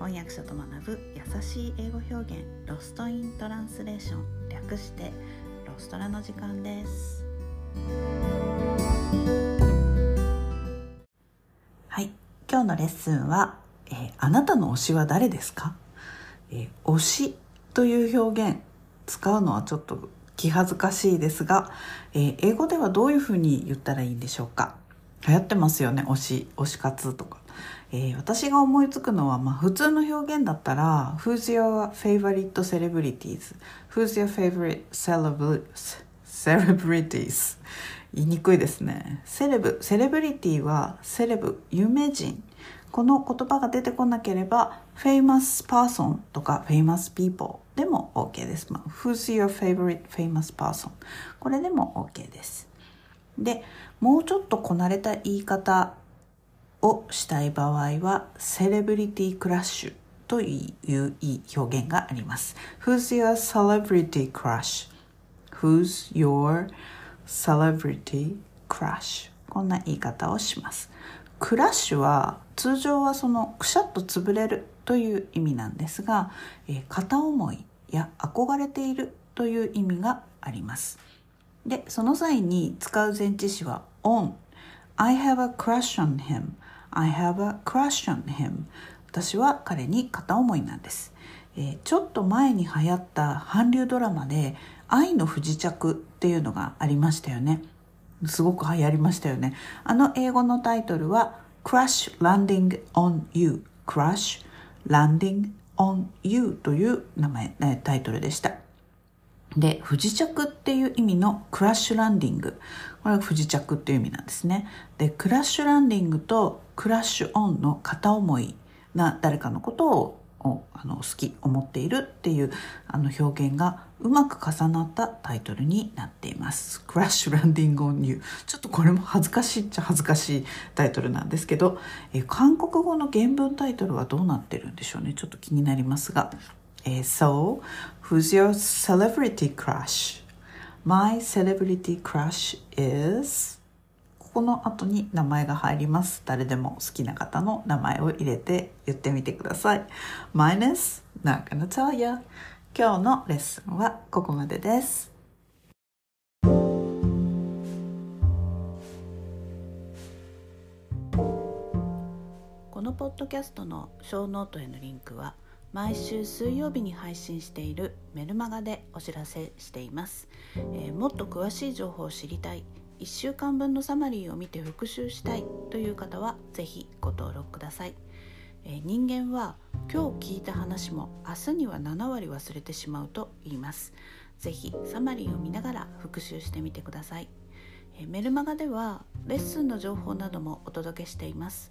翻訳者と学ぶ優しい英語表現ロストイントランスレーション略してロストラの時間です。はい。今日のレッスンは、えー、あなたの推しは誰ですか、えー、推しという表現使うのはちょっと気恥ずかしいですが、えー、英語ではどういうふうに言ったらいいんでしょうか？流行ってますよね推し推し活とか、えー、私が思いつくのは、まあ、普通の表現だったら Who's your favorite celebrities? Who's your favorite celebrities? 言いにくいですねセレブセレブリティはセレブ有名人この言葉が出てこなければ famous person とか famous people でも OK です。まあ、Who's your favorite famous person? これでも OK です。で、もうちょっとこなれた言い方をしたい場合は、セレブリティクラッシュという表現があります。Who's your celebrity crush?Who's your celebrity crush? こんな言い方をします。クラッシュは通常はそのくしゃっと潰れるという意味なんですが、えー、片思いや憧れているという意味があります。で、その際に使う前置詞は on I have a crush on him. I have a crush on him. 私は彼に片思いなんです、えー、ちょっと前に流行った韓流ドラマで愛の不時着っていうのがありましたよね。すごく流行りましたよね。あの英語のタイトルは Crash Landing on You. Crash Landing on You という名前タイトルでした。で、不時着っていう意味のクラッシュランディング。これは不時着っていう意味なんですね。で、クラッシュランディングとクラッシュオンの片思いな誰かのことをあの好き、思っているっていうあの表現がうまく重なったタイトルになっています。クラッシュランディングオンニュー。ちょっとこれも恥ずかしいっちゃ恥ずかしいタイトルなんですけど、え韓国語の原文タイトルはどうなってるんでしょうね。ちょっと気になりますが。えー、so, who's your celebrity crush? My celebrity crush is ここの後に名前が入ります。誰でも好きな方の名前を入れて言ってみてください。Mine is not gonna tell you. 今日のレッスンはここまでです。このポッドキャストのショーノートへのリンクは「毎週水曜日に配信しているメルマガでお知らせしています、えー、もっと詳しい情報を知りたい。1週間分のサマリーを見て復習したい。という方は是非ご登録ください、えー、人間は今日聞いた話も明日には7割忘れてしまうと言います。是非サマリーを見ながら復習してみてください。メルマガではレッスンの情報などもお届けしています。